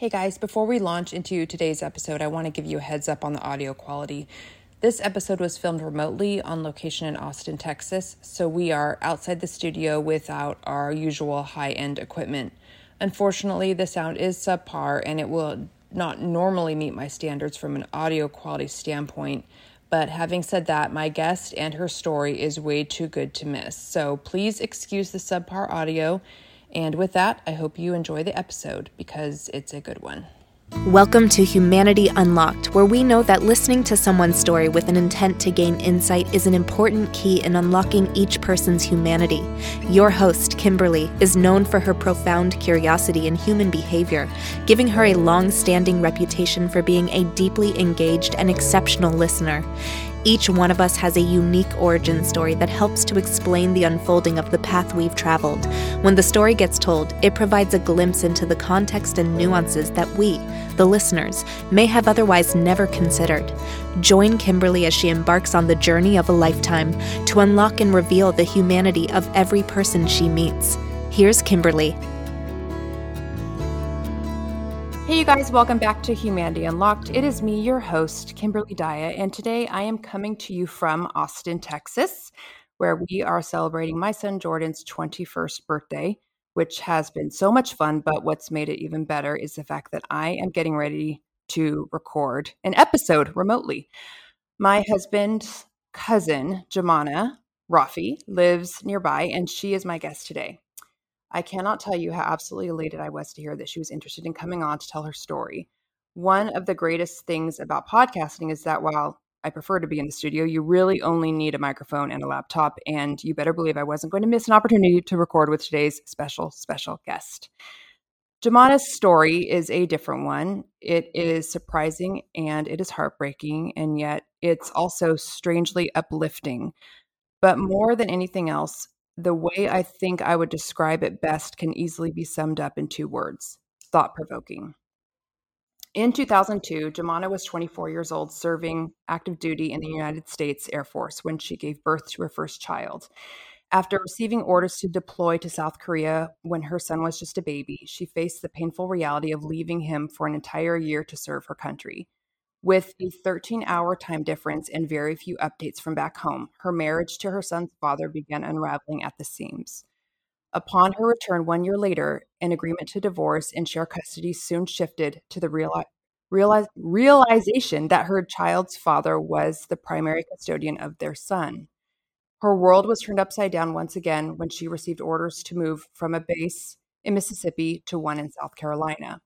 Hey guys, before we launch into today's episode, I want to give you a heads up on the audio quality. This episode was filmed remotely on location in Austin, Texas, so we are outside the studio without our usual high end equipment. Unfortunately, the sound is subpar and it will not normally meet my standards from an audio quality standpoint. But having said that, my guest and her story is way too good to miss. So please excuse the subpar audio and with that, I hope you enjoy the episode because it's a good one. Welcome to Humanity Unlocked, where we know that listening to someone's story with an intent to gain insight is an important key in unlocking each person's humanity. Your host, Kimberly, is known for her profound curiosity in human behavior, giving her a long standing reputation for being a deeply engaged and exceptional listener. Each one of us has a unique origin story that helps to explain the unfolding of the path we've traveled. When the story gets told, it provides a glimpse into the context and nuances that we, the listeners, may have otherwise never considered. Join Kimberly as she embarks on the journey of a lifetime to unlock and reveal the humanity of every person she meets. Here's Kimberly. Hey, you guys, welcome back to Humanity Unlocked. It is me, your host, Kimberly Daya, and today I am coming to you from Austin, Texas, where we are celebrating my son Jordan's 21st birthday, which has been so much fun. But what's made it even better is the fact that I am getting ready to record an episode remotely. My husband's cousin, Jumana Rafi, lives nearby, and she is my guest today. I cannot tell you how absolutely elated I was to hear that she was interested in coming on to tell her story. One of the greatest things about podcasting is that while I prefer to be in the studio, you really only need a microphone and a laptop. And you better believe I wasn't going to miss an opportunity to record with today's special, special guest. Jumana's story is a different one. It is surprising and it is heartbreaking, and yet it's also strangely uplifting. But more than anything else, the way I think I would describe it best can easily be summed up in two words thought provoking. In 2002, Jumana was 24 years old, serving active duty in the United States Air Force when she gave birth to her first child. After receiving orders to deploy to South Korea when her son was just a baby, she faced the painful reality of leaving him for an entire year to serve her country. With a 13 hour time difference and very few updates from back home, her marriage to her son's father began unraveling at the seams. Upon her return one year later, an agreement to divorce and share custody soon shifted to the reali- realize- realization that her child's father was the primary custodian of their son. Her world was turned upside down once again when she received orders to move from a base in Mississippi to one in South Carolina.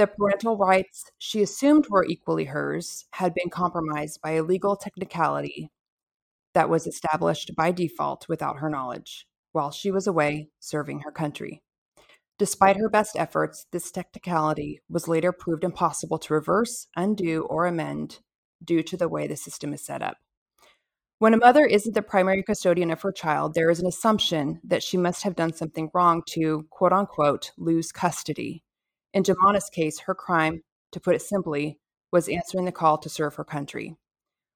The parental rights she assumed were equally hers had been compromised by a legal technicality that was established by default without her knowledge while she was away serving her country. Despite her best efforts, this technicality was later proved impossible to reverse, undo, or amend due to the way the system is set up. When a mother isn't the primary custodian of her child, there is an assumption that she must have done something wrong to, quote unquote, lose custody. In Jumana's case, her crime, to put it simply, was answering the call to serve her country.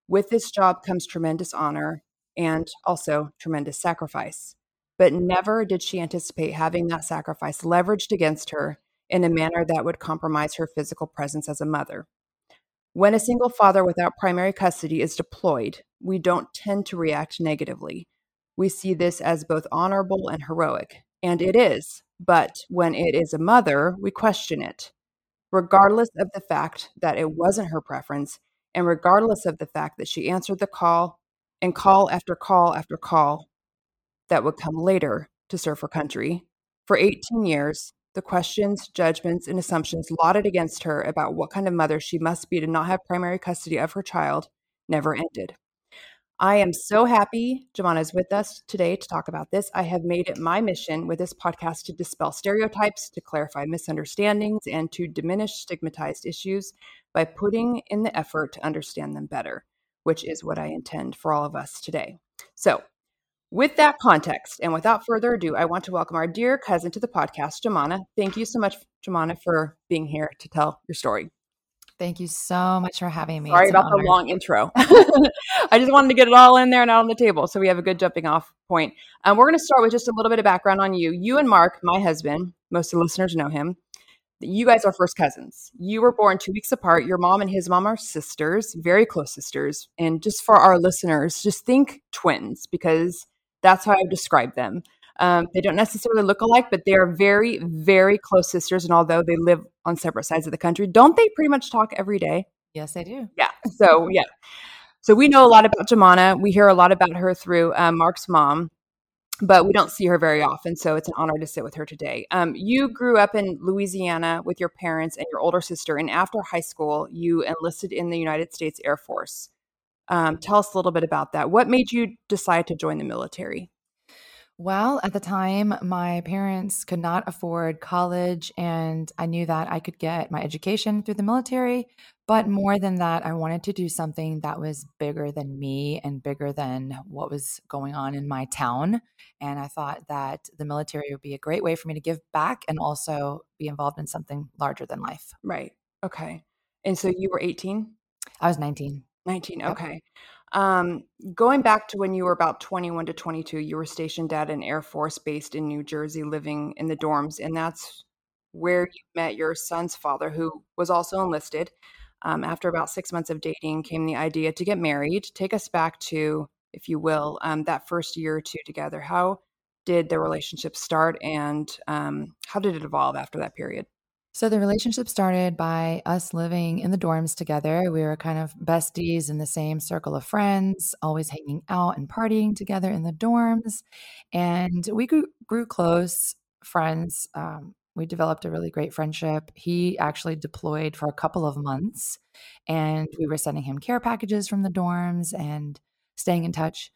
With this job comes tremendous honor and also tremendous sacrifice. But never did she anticipate having that sacrifice leveraged against her in a manner that would compromise her physical presence as a mother. When a single father without primary custody is deployed, we don't tend to react negatively. We see this as both honorable and heroic, and it is. But when it is a mother, we question it, regardless of the fact that it wasn't her preference, and regardless of the fact that she answered the call and call after call after call that would come later to serve her country. For 18 years, the questions, judgments, and assumptions lauded against her about what kind of mother she must be to not have primary custody of her child never ended. I am so happy Jumana is with us today to talk about this. I have made it my mission with this podcast to dispel stereotypes, to clarify misunderstandings, and to diminish stigmatized issues by putting in the effort to understand them better, which is what I intend for all of us today. So, with that context, and without further ado, I want to welcome our dear cousin to the podcast, Jumana. Thank you so much, Jumana, for being here to tell your story. Thank you so much for having me. Sorry about the long intro. I just wanted to get it all in there and out on the table so we have a good jumping off point. Um, we're going to start with just a little bit of background on you. You and Mark, my husband, most of the listeners know him. you guys are first cousins. You were born two weeks apart. Your mom and his mom are sisters, very close sisters. And just for our listeners, just think twins because that's how I've described them. Um, they don't necessarily look alike, but they are very, very close sisters. And although they live on separate sides of the country, don't they pretty much talk every day? Yes, they do. Yeah. So, yeah. So we know a lot about Jumana. We hear a lot about her through um, Mark's mom, but we don't see her very often. So it's an honor to sit with her today. Um, you grew up in Louisiana with your parents and your older sister, and after high school, you enlisted in the United States Air Force. Um, tell us a little bit about that. What made you decide to join the military? Well, at the time, my parents could not afford college, and I knew that I could get my education through the military. But more than that, I wanted to do something that was bigger than me and bigger than what was going on in my town. And I thought that the military would be a great way for me to give back and also be involved in something larger than life. Right. Okay. And so you were 18? I was 19. 19. Okay. Um, going back to when you were about 21 to 22, you were stationed at an Air Force based in New Jersey, living in the dorms. And that's where you met your son's father, who was also enlisted. Um, after about six months of dating, came the idea to get married. Take us back to, if you will, um, that first year or two together. How did the relationship start and um, how did it evolve after that period? So the relationship started by us living in the dorms together. We were kind of besties in the same circle of friends, always hanging out and partying together in the dorms. And we grew, grew close friends. Um, we developed a really great friendship. He actually deployed for a couple of months, and we were sending him care packages from the dorms and staying in touch.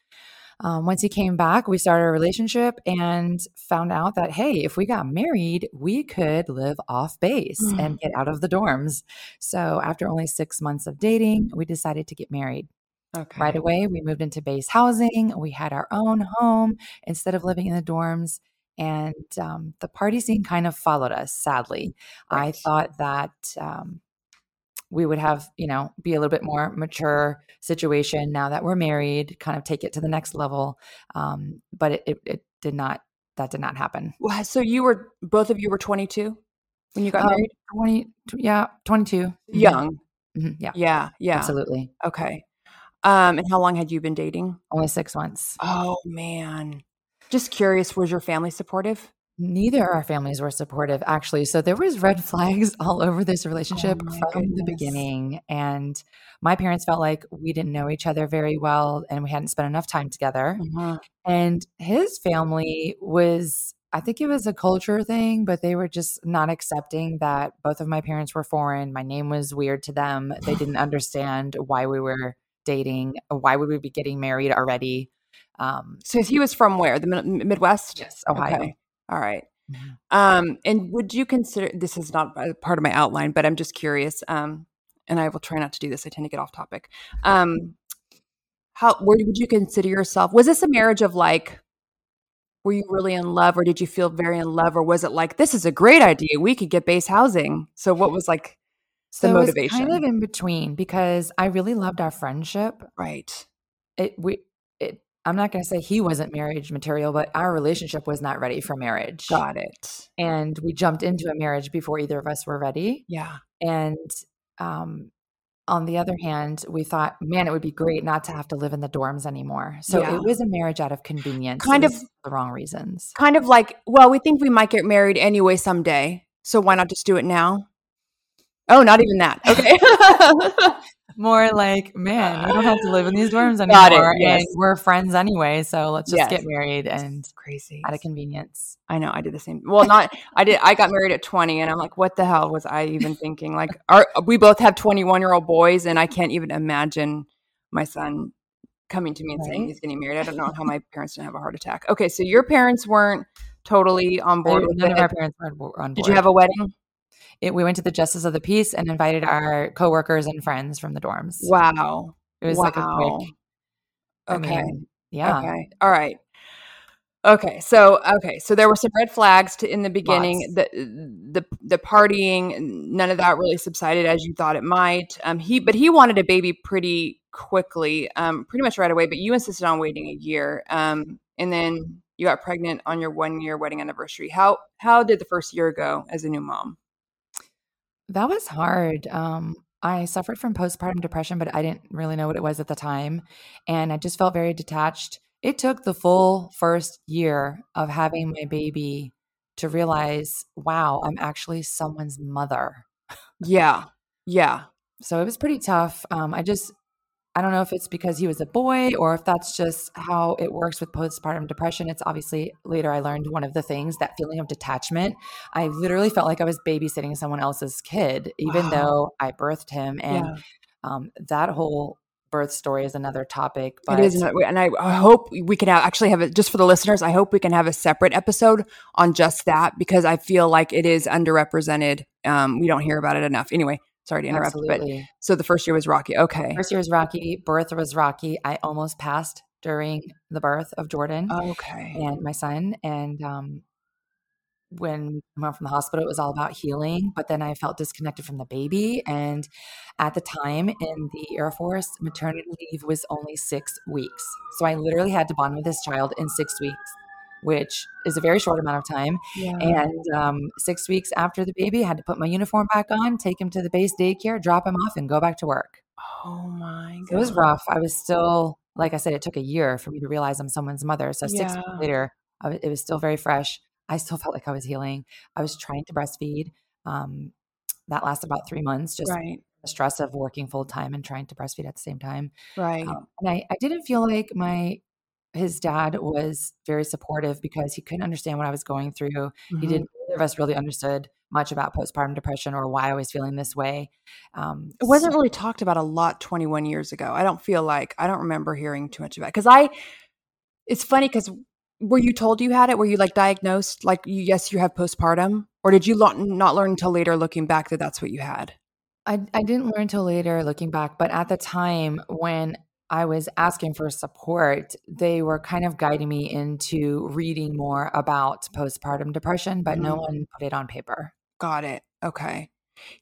Um, once he came back, we started a relationship and found out that, hey, if we got married, we could live off base mm. and get out of the dorms. So after only six months of dating, we decided to get married. Okay. Right away, we moved into base housing. We had our own home instead of living in the dorms. And um, the party scene kind of followed us, sadly. Right. I thought that um, we would have, you know, be a little bit more mature situation now that we're married, kind of take it to the next level. Um, but it, it, it did not, that did not happen. Well, so you were, both of you were 22 when you got um, married? 20, yeah, 22. Mm-hmm. Young. Mm-hmm. Yeah. Yeah. Yeah. Absolutely. Okay. Um, and how long had you been dating? Only six months. Oh man. Just curious, was your family supportive? Neither our families were supportive, actually. So there was red flags all over this relationship oh from goodness. the beginning. And my parents felt like we didn't know each other very well and we hadn't spent enough time together. Mm-hmm. And his family was, I think it was a culture thing, but they were just not accepting that both of my parents were foreign. My name was weird to them. They didn't understand why we were dating, why would we be getting married already. Um, so he was from where? The Midwest? Yes, Ohio. Okay. All right. Mm-hmm. Um, and would you consider this is not part of my outline, but I'm just curious. Um, and I will try not to do this. I tend to get off topic. Um, how where would you consider yourself? Was this a marriage of like, were you really in love, or did you feel very in love, or was it like this is a great idea? We could get base housing. So what was like the so motivation? kind of in between because I really loved our friendship. Right. It we I'm not going to say he wasn't marriage material, but our relationship was not ready for marriage. Got it. And we jumped into a marriage before either of us were ready. Yeah. And um, on the other hand, we thought, man, it would be great not to have to live in the dorms anymore. So yeah. it was a marriage out of convenience. Kind of the wrong reasons. Kind of like, well, we think we might get married anyway someday. So why not just do it now? Oh, not even that. Okay. more like, man, we don't have to live in these dorms anymore. Yes. And we're friends anyway. So let's just yes. get married and it's crazy out of convenience. I know. I did the same. Well, not, I did, I got married at 20 and I'm like, what the hell was I even thinking? Like, our, we both have 21 year old boys and I can't even imagine my son coming to me and right. saying he's getting married. I don't know how my parents didn't have a heart attack. Okay. So your parents weren't totally on board with None it. of our parents were on board. Did you have a wedding? It, we went to the Justice of the Peace and invited our coworkers and friends from the dorms. Wow. It was wow. like a quick. Okay. I mean, yeah. Okay. All right. Okay, so okay, so there were some red flags to, in the beginning. Lots. The the the partying, none of that really subsided as you thought it might. Um, he but he wanted a baby pretty quickly, um, pretty much right away. But you insisted on waiting a year, um, and then you got pregnant on your one year wedding anniversary. How how did the first year go as a new mom? That was hard. Um, I suffered from postpartum depression, but I didn't really know what it was at the time. And I just felt very detached. It took the full first year of having my baby to realize, wow, I'm actually someone's mother. Yeah. Yeah. So it was pretty tough. Um, I just, I don't know if it's because he was a boy or if that's just how it works with postpartum depression. It's obviously later I learned one of the things that feeling of detachment. I literally felt like I was babysitting someone else's kid, even wow. though I birthed him. And yeah. um, that whole birth story is another topic. But it is, and I, I hope we can have, actually have it just for the listeners. I hope we can have a separate episode on just that because I feel like it is underrepresented. Um, we don't hear about it enough. Anyway, Sorry to interrupt, Absolutely. but so the first year was rocky. Okay. First year was rocky. Birth was rocky. I almost passed during the birth of Jordan. Okay. And my son. And um, when I went from the hospital, it was all about healing. But then I felt disconnected from the baby. And at the time in the Air Force, maternity leave was only six weeks. So I literally had to bond with this child in six weeks which is a very short amount of time. Yeah. And um, six weeks after the baby, I had to put my uniform back on, take him to the base daycare, drop him off, and go back to work. Oh my God. It was rough. I was still, like I said, it took a year for me to realize I'm someone's mother. So six yeah. weeks later, it was still very fresh. I still felt like I was healing. I was trying to breastfeed. Um, that lasted about three months, just right. the stress of working full time and trying to breastfeed at the same time. Right. Um, and I, I didn't feel like my his dad was very supportive because he couldn't understand what I was going through. Mm-hmm. He didn't, neither of us really understood much about postpartum depression or why I was feeling this way. Um, it wasn't so- really talked about a lot 21 years ago. I don't feel like, I don't remember hearing too much about it. Cause I, it's funny because were you told you had it? Were you like diagnosed? Like, you, yes, you have postpartum? Or did you lo- not learn until later looking back that that's what you had? I, I didn't learn until later looking back, but at the time when I was asking for support, they were kind of guiding me into reading more about postpartum depression, but mm-hmm. no one put it on paper. Got it. Okay.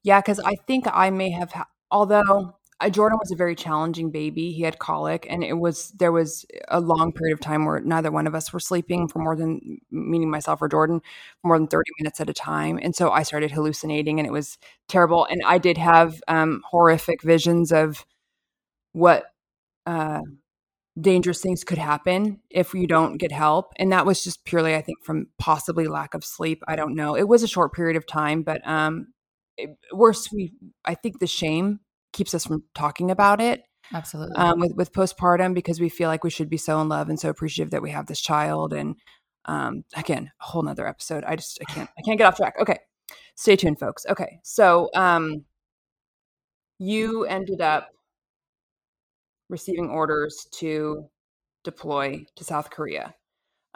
Yeah, because I think I may have, ha- although uh, Jordan was a very challenging baby. He had colic, and it was there was a long period of time where neither one of us were sleeping for more than, meaning myself or Jordan, for more than thirty minutes at a time. And so I started hallucinating, and it was terrible. And I did have um, horrific visions of what uh, dangerous things could happen if you don't get help. And that was just purely, I think, from possibly lack of sleep. I don't know. It was a short period of time, but um, it, worse, we I think the shame keeps us from talking about it. Absolutely. Um, with with postpartum because we feel like we should be so in love and so appreciative that we have this child. And um, again, a whole nother episode. I just I can't I can't get off track. Okay, stay tuned, folks. Okay, so um, you ended up receiving orders to deploy to South Korea.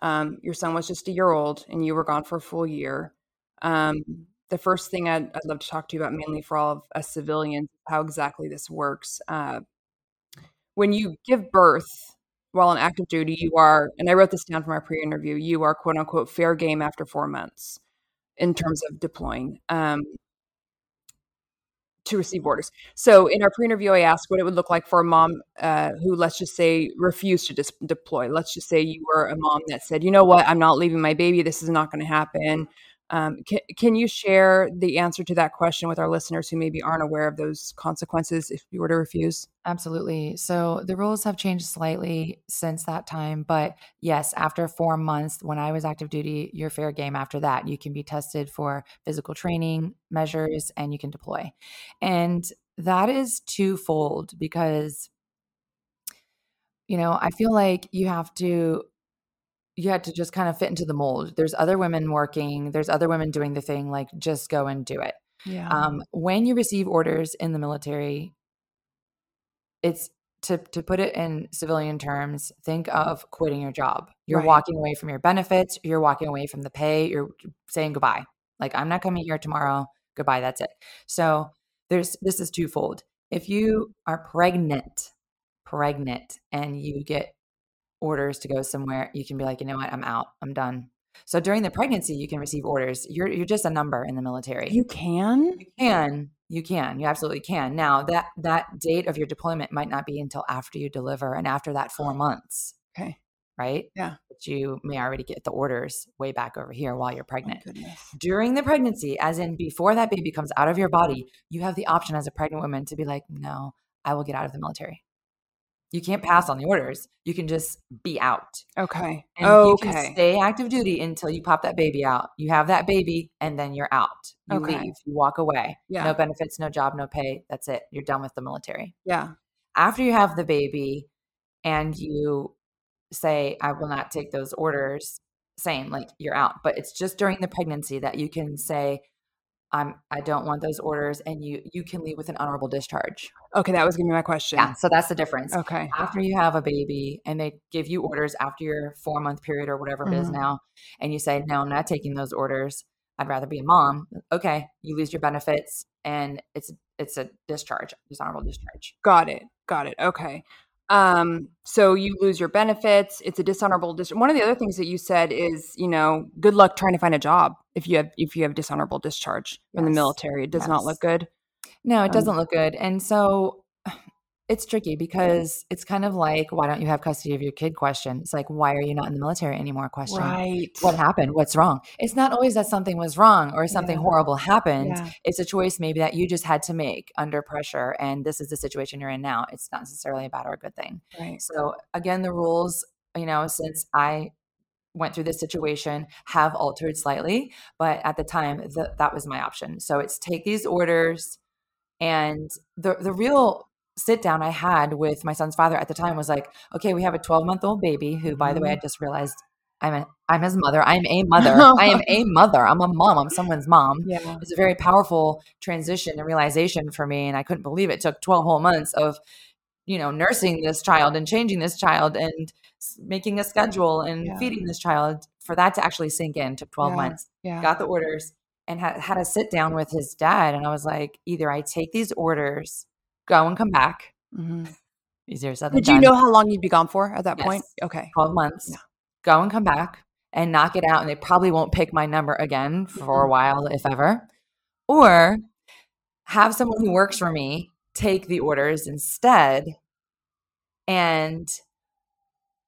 Um, your son was just a year old and you were gone for a full year. Um, the first thing I'd, I'd, love to talk to you about, mainly for all of us civilians, how exactly this works. Uh, when you give birth while on active duty, you are, and I wrote this down from our pre interview, you are quote unquote fair game after four months in terms of deploying. Um, to receive orders. So in our pre-interview, I asked what it would look like for a mom uh, who, let's just say, refused to dis- deploy. Let's just say you were a mom that said, "You know what? I'm not leaving my baby. This is not going to happen." Um, can, can you share the answer to that question with our listeners who maybe aren't aware of those consequences if you were to refuse? Absolutely. So the rules have changed slightly since that time. But yes, after four months, when I was active duty, you're fair game after that. You can be tested for physical training measures and you can deploy. And that is twofold because, you know, I feel like you have to you had to just kind of fit into the mold. There's other women working, there's other women doing the thing, like just go and do it. Yeah. Um, when you receive orders in the military, it's to to put it in civilian terms, think of quitting your job. You're right. walking away from your benefits, you're walking away from the pay, you're saying goodbye. Like I'm not coming here tomorrow. Goodbye, that's it. So there's this is twofold. If you are pregnant, pregnant and you get orders to go somewhere, you can be like, you know what, I'm out, I'm done. So during the pregnancy, you can receive orders. You're you're just a number in the military. You can. You can. You can. You absolutely can. Now that that date of your deployment might not be until after you deliver and after that four months. Okay. right? Yeah. But you may already get the orders way back over here while you're Oh, pregnant. goodness. During the pregnancy, as in before that baby comes out of your body, you have the option as a pregnant woman to be like, no, I will get out of the military. You can't pass on the orders. You can just be out. Okay. And you okay. can stay active duty until you pop that baby out. You have that baby and then you're out. You Okay. leave. You walk away. Yeah. No benefits, no job, no pay. That's it. You're done with the military. yeah. After you have the baby and you say, I will not take those orders, same, like you're out. But it's just during the pregnancy that you can say, I'm I don't want those orders and you you can leave with an honorable discharge. Okay. That was gonna be my question. Yeah. So that's the difference Okay. after you have a baby and they give you orders after your four month period or whatever it is Mhm. now, and you say, No, I'm not taking those orders. I'd rather be a mom. Okay, you lose your benefits and it's it's a discharge, dishonorable discharge. Got it. Got it. Okay. Um, so you lose your benefits. It's a dishonorable dis- one of the other things that you said is, you know, good luck trying to find a job if you have if you have dishonorable discharge from the military. It does not look good. No, it Um, doesn't look good. And so it's tricky because it's kind of like, why don't you have custody of your kid question? It's like, why are you not in the military anymore question? Right. What happened? What's wrong? It's not always that something was wrong or something Yeah. horrible happened. Yeah. It's a choice maybe that you just had to make under pressure. And this is the situation you're in now. It's not necessarily a bad or a good thing. Right. So, again, the rules, you know, since I went through this situation have altered slightly, but at the time, th- that was my option. So, it's take these orders. And the, the real sit down I had with my son's father at the time was like, okay, we have a 12 month old baby who, by the way, I mm-hmm. just realized I'm a, I'm his mother. I'm a mother. I am a mother. I'm a mom. I'm someone's mom. Yeah. It's a very powerful transition and realization for me. And I couldn't believe it took 12 whole months of, you know, nursing this child and changing this child and making a schedule and Yeah. feeding this child for that to actually sink in took 12 Yeah. months Yeah. got the orders and had, had a sit down with his dad and i was like either i take these orders go and come back Mhm. easier said than Did you done know how long you'd be gone for at that Yes. point? Okay. 12 months Yeah. go and come back and knock it out and they probably won't pick my number again for a Mhm. while if ever or have someone who works for me take the orders instead and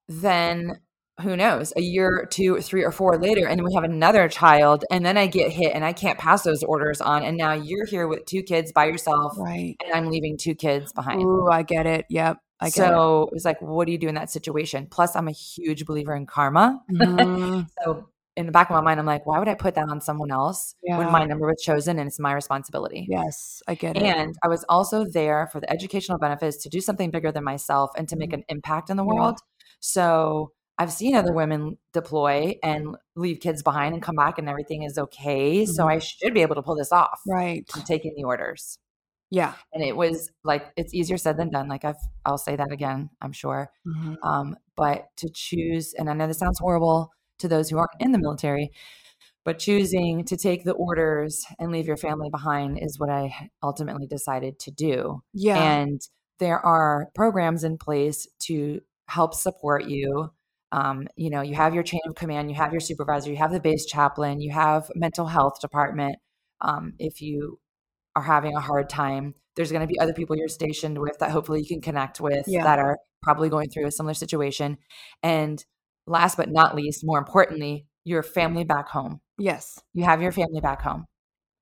then who knows a year two three or four later and then we have another child and then i get hit and i can't pass those orders on and now you're here with two kids by yourself Right. and i'm leaving two kids behind Ooh, I get it. Yep. I get so it was like what do you do in that situation plus i'm a huge believer in karma it. Mhm. so in the back of my mind i'm like why would i put that on someone else Yeah. when my number was chosen and it's my responsibility yes, I get it. and I was also there for the educational benefits to do something bigger than myself and to make Mhm. an impact in the Yeah. world. So I've seen other women deploy and leave kids behind and come back and everything is okay. So Mhm. I should be able to pull this off. right. I'm taking the orders. Yeah. And it was like it's easier said than done. Like I've I'll say that again, I'm sure. Mhm. Um, but to choose, and I know this sounds horrible to those who aren't in the military, but choosing to take the orders and leave your family behind is what I ultimately decided to do. Yeah. And there are programs in place to help support you. Um, you know, you have your chain of command, you have your supervisor, you have the base chaplain, you have mental health department. Um, if you are having a hard time, there's going to be other people you're stationed with that hopefully you can connect with Yeah. that are probably going through a similar situation. And last but not least, more importantly, your family back home. yes. You have your family back home.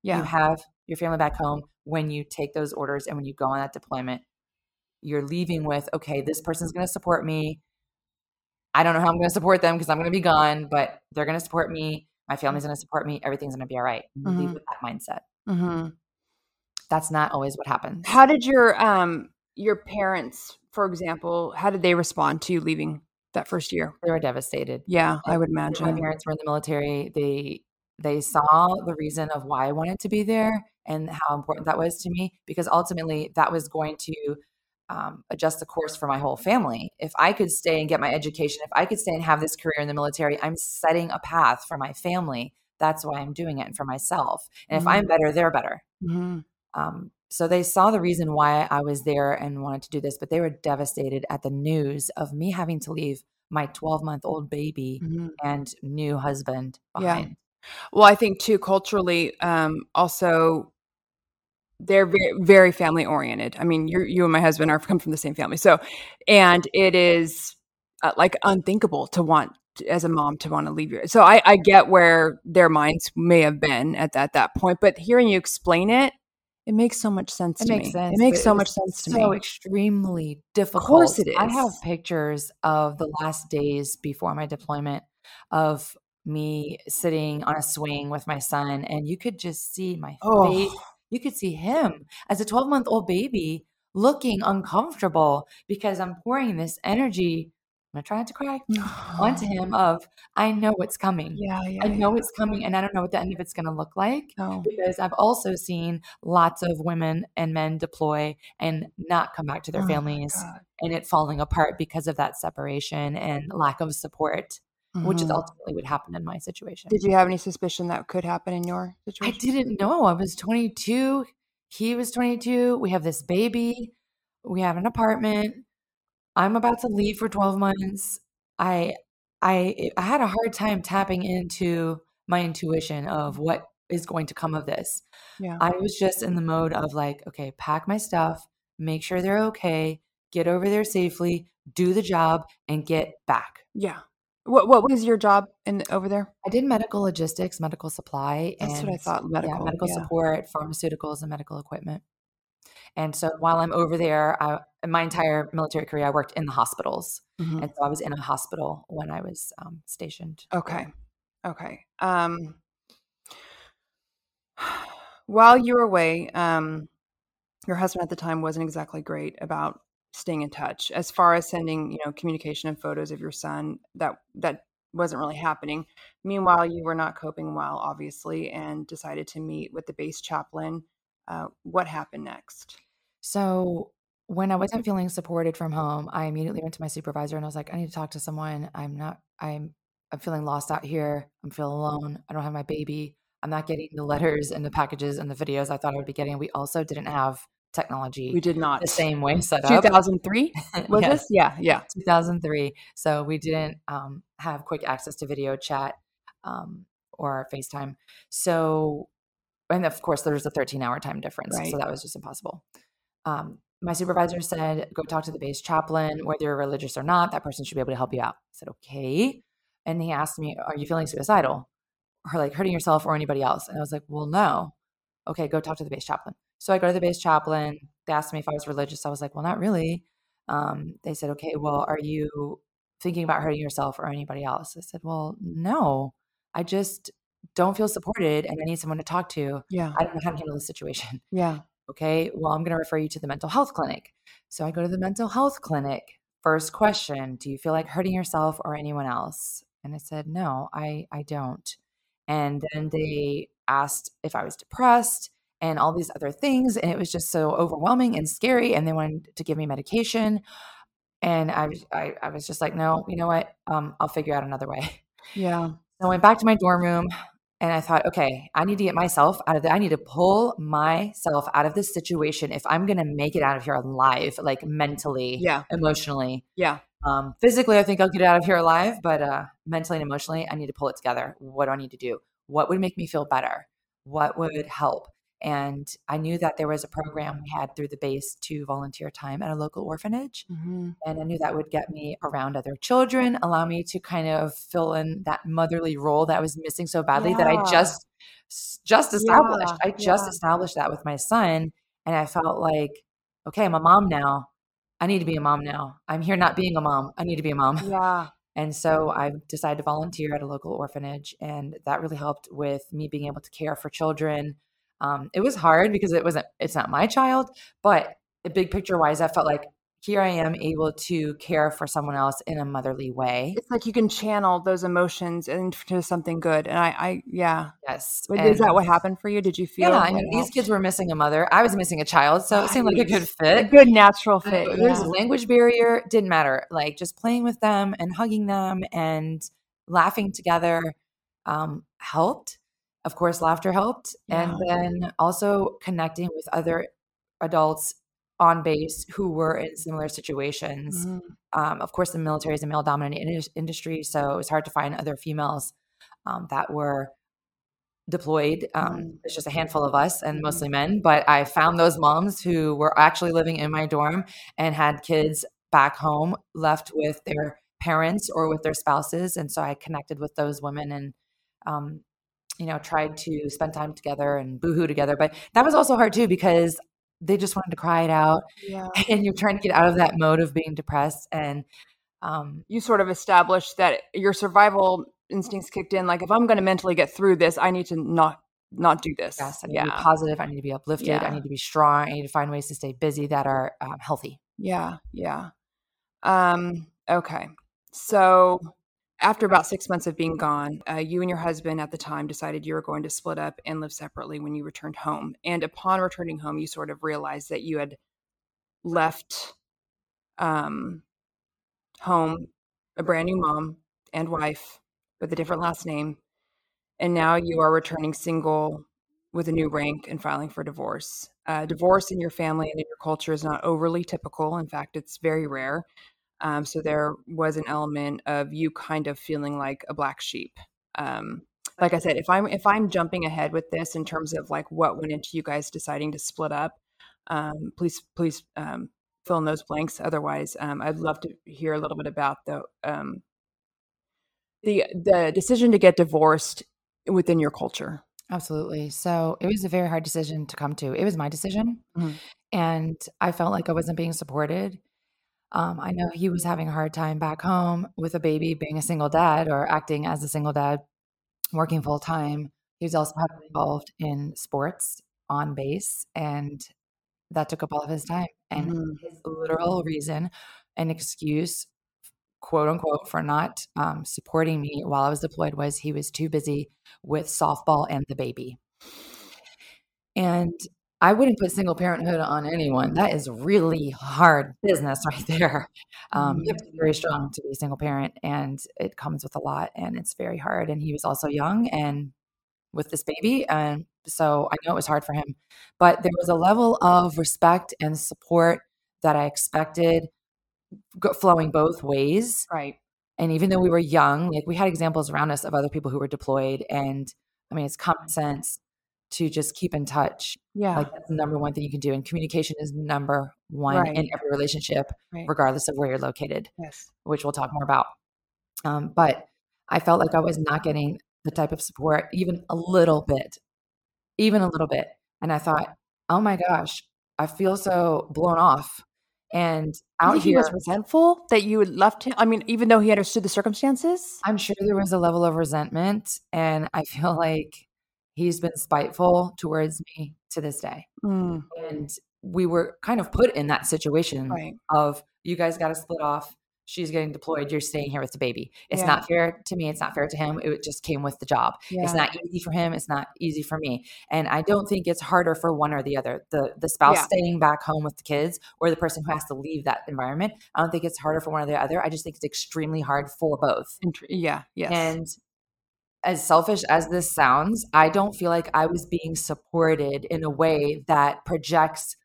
Yeah. You have your family back home when you take those orders and when you go on that deployment. You're leaving with, okay, this person's going to support me. I don't know how I'm going to support them because I'm going to be gone, but they're going to support me. My family's going to support me. Everything's going to be all right. And you Leave with that mindset. hmm That's not always what happens. How did your um your parents, for example, how did they respond to you leaving that first year? they were devastated. Yeah, I would imagine. My parents were in the military. They they saw the reason of why I wanted to be there and how important that was to me because ultimately that was going to um, adjust the course for my whole family. If I could stay and get my education, if I could stay and have this career in the military, I'm setting a path for my family. That's why I'm doing it and for myself. And if I'm better, they're better. hmm Um, so they saw the reason why I was there and wanted to do this, but they were devastated at the news of me having to leave my 12 month old baby hmm and new husband Yeah. behind. Well, I think too culturally, um, also they're very, very family oriented. I mean, you you and my husband are come from the same family, so and it is. uh, like unthinkable to want as a mom to want to leave your so I, I get where their minds may have been at that, that point but hearing you explain it it makes so much sense it makes me sense it makes so much sense to so me So extremely difficult of course it is. i have pictures of the last days before my deployment of me sitting on a swing with my son and you could just see my face oh you could see him as a 12 month old baby looking uncomfortable because i'm pouring this energy i'm not trying to cry onto him of I know what's coming. yeah yeah I yeah. know it's coming and I don't know what the end of it's going to look like because I've also seen lots of women and men deploy and not come back to their oh families and it falling apart because of that separation and lack of support, which is Mhm. ultimately what happened in my situation. did you have any suspicion that could happen in your situation? I didn't know. I was 22. He was 22. We have this baby. We have an apartment. I'm about to leave for 12 months. I I I had a hard time tapping into my intuition of what is going to come of this. yeah I was just in the mode of like, okay, pack my stuff, make sure they're okay, get over there safely, do the job, and get back. yeah what what was your job in over there I did medical logistics, medical supply, that's what i and thought yeah, medical medical yeah support, pharmaceuticals, and medical equipment. And so while I'm over there, I, in my entire military career, I worked in the hospitals. Mhm. And so I was in a hospital when I was um, stationed. okay okay um while you were away um your husband at the time wasn't exactly great about staying in touch as far as sending you know communication and photos of your son that that wasn't really happening meanwhile you were not coping well obviously and decided to meet with the base chaplain uh, what happened next So when I wasn't feeling supported from home, I immediately went to my supervisor and I was like, I need to talk to someone. I'm not, I'm, I'm feeling lost out here. I'm feeling alone. I don't have my baby. I'm not getting the letters and the packages and the videos I thought I would be getting. We also didn't have we did not the same way set up. 2003 was yes, this yeah yeah 2003. So we didn't um, have quick access to video chat um, or FaceTime. So, and of course, there's a 13 hour time difference. right So that was just impossible. Um, my supervisor said, go talk to the base chaplain, whether you're religious or not, that person should be able to help you out. I said, okay. And he asked me, are you feeling suicidal or like hurting yourself or anybody else? And I was like, well, no. Okay, go talk to the base chaplain. So I go to the base chaplain. They asked me if I was religious. I was like, well, not really. Um, they said, okay, well, are you thinking about hurting yourself or anybody else? I said, well, no. I just don't feel supported and I need someone to talk to. yeah I don't know how to handle the situation. yeah Okay, well, I'm going to refer you to the mental health clinic. So I go to the mental health clinic. First question Do you feel like hurting yourself or anyone else? And I said, No, I, I don't. And then they asked if I was depressed and all these other things. And it was just so overwhelming and scary. And they wanted to give me medication. And I, was- I, I was just like, No, you know what? Um, I'll figure out another way. yeah So I went back to my dorm room and I thought, okay, I need to get myself out of the, I need to pull myself out of this situation if I'm going to make it out of here alive, like mentally, yeah emotionally. yeah Um, physically, I think I'll get out of here alive, but uh, mentally and emotionally, I need to pull it together. What do I need to do? What would make me feel better? What would help? And I knew that there was a program we had through the base to volunteer time at a local orphanage. hmm And I knew that would get me around other children, allow me to kind of fill in that motherly role that I was missing so badly that I just just established. yeah I just yeah established that with my son. And I felt like, okay, I'm a mom now. I need to be a mom now. I'm here not being a mom. I need to be a mom. yeah And so I decided to volunteer at a local orphanage, and that really helped with me being able to care for children. Um, it was hard because it wasn't, it's not my child, but the big picture wise, I felt like here I am able to care for someone else in a motherly way. It's like you can channel those emotions into something good. And I, I yeah. Yes. But is that what happened for you? Did you feel yeah, I mean, these kids were missing a mother. I was missing a child. So it seemed like a good Right. A fit. good natural fit. There's Yeah. a language barrier, didn't matter. Like just playing with them and hugging them and laughing together um, helped. Of course, laughter helped. And then also connecting with other adults on base who were in similar situations. Mhm. Um, of course, the military is a male dominated industry, so it was hard to find other females um, that were deployed. Um, Mhm. It's just a handful of us and Mhm. mostly men, but I found those moms who were actually living in my dorm and had kids back home left with their parents or with their spouses. And so I connected with those women and, um, you know, tried to spend time together and boohoo together. But that was also hard too because they just wanted to cry it out. Yeah. And you're trying to get out of that mode of being depressed. And um, you sort of established that your survival instincts kicked in. Like, if I'm going to mentally get through this, I need to not not do this. Yes, I need yeah. to be positive. I need to be uplifted. Yeah. I need to be strong. I need to find ways to stay busy that are um, healthy. Yeah, yeah. Um, okay. So after about six months of being gone, uh, you and your husband at the time decided you were going to split up and live separately when you returned home. And upon returning home, you sort of realized that you had left um, home a brand new mom and wife with a different last name. And now you are returning single with a new rank and filing for divorce. Uh, divorce in your family and in your culture is not overly typical. In fact, it's very rare. Um, so there was an element of you kind of feeling like a black sheep. Um, like I said, if I'm if I'm jumping ahead with this in terms of like what went into you guys deciding to split up, um, please please um, fill in those blanks. Otherwise, um, I'd love to hear a little bit about the um, the the decision to get divorced within your culture. Absolutely. So it was a very hard decision to come to. It was my decision. Mhm. And I felt like I wasn't being supported. Um, I know he was having a hard time back home with a baby, being a single dad or acting as a single dad, working full time. He was also heavily involved in sports on base, and that took up all of his time. And Mhm. his literal reason and excuse, quote unquote, for not um, supporting me while I was deployed was he was too busy with softball and the baby. And I wouldn't put single parenthood on anyone. That is really hard business right there. Um, you have to be very strong to be a single parent, and it comes with a lot, and it's very hard. And he was also young and with this baby, and so I know it was hard for him. But there was a level of respect and support that I expected flowing both ways. Right. And even though we were young, like we had examples around us of other people who were deployed, and I mean, it's common sense to just keep in touch. Yeah. Like that's the number one thing you can do. And communication is number one Right. in every relationship, Right. regardless of where you're located, yes. which we'll talk more about. Um, but I felt like I was not getting the type of support, even a little bit, even a little bit. And I thought, oh my gosh, I feel so blown off. And out he here, was resentful that you had left him. I mean, even though he understood the circumstances. I'm sure there was a level of resentment. And I feel like he's been spiteful towards me to this day. Mm, and we were kind of put in that situation right. of you guys got to split off she's getting deployed you're staying here with the baby it's Yeah. not fair to me it's not fair to him it just came with the job it's not easy for him it's not easy for me and i don't think it's harder for one or the other the the spouse Yeah. staying back home with the kids or the person who has to leave that environment i don't think it's harder for one or the other i just think it's extremely hard for both yeah. Yes. and as selfish as this sounds, I don't feel like I was being supported in a way that projects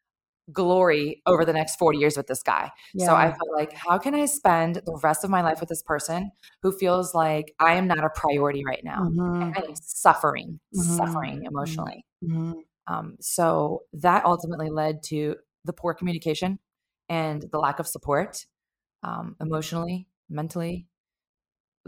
glory over the next 40 years with this guy. So I Yeah. felt like, how can I spend the rest of my life with this person who feels like I am not a priority right now? Mhm, I am suffering, Mhm. suffering emotionally. mhm. Um, so that ultimately led to the poor communication and the lack of support um, emotionally, mentally,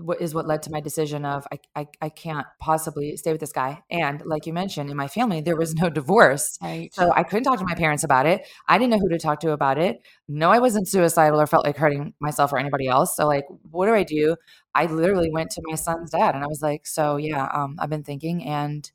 what is what led to my decision of I, I I can't possibly stay with this guy. And like you mentioned, in my family, there was no divorce. Right. So I couldn't talk to my parents about it. I didn't know who to talk to about it. No, I wasn't suicidal or felt like hurting myself or anybody else. So like, what do I do? I literally went to my son's dad and I was like, so yeah, um, I've been thinking and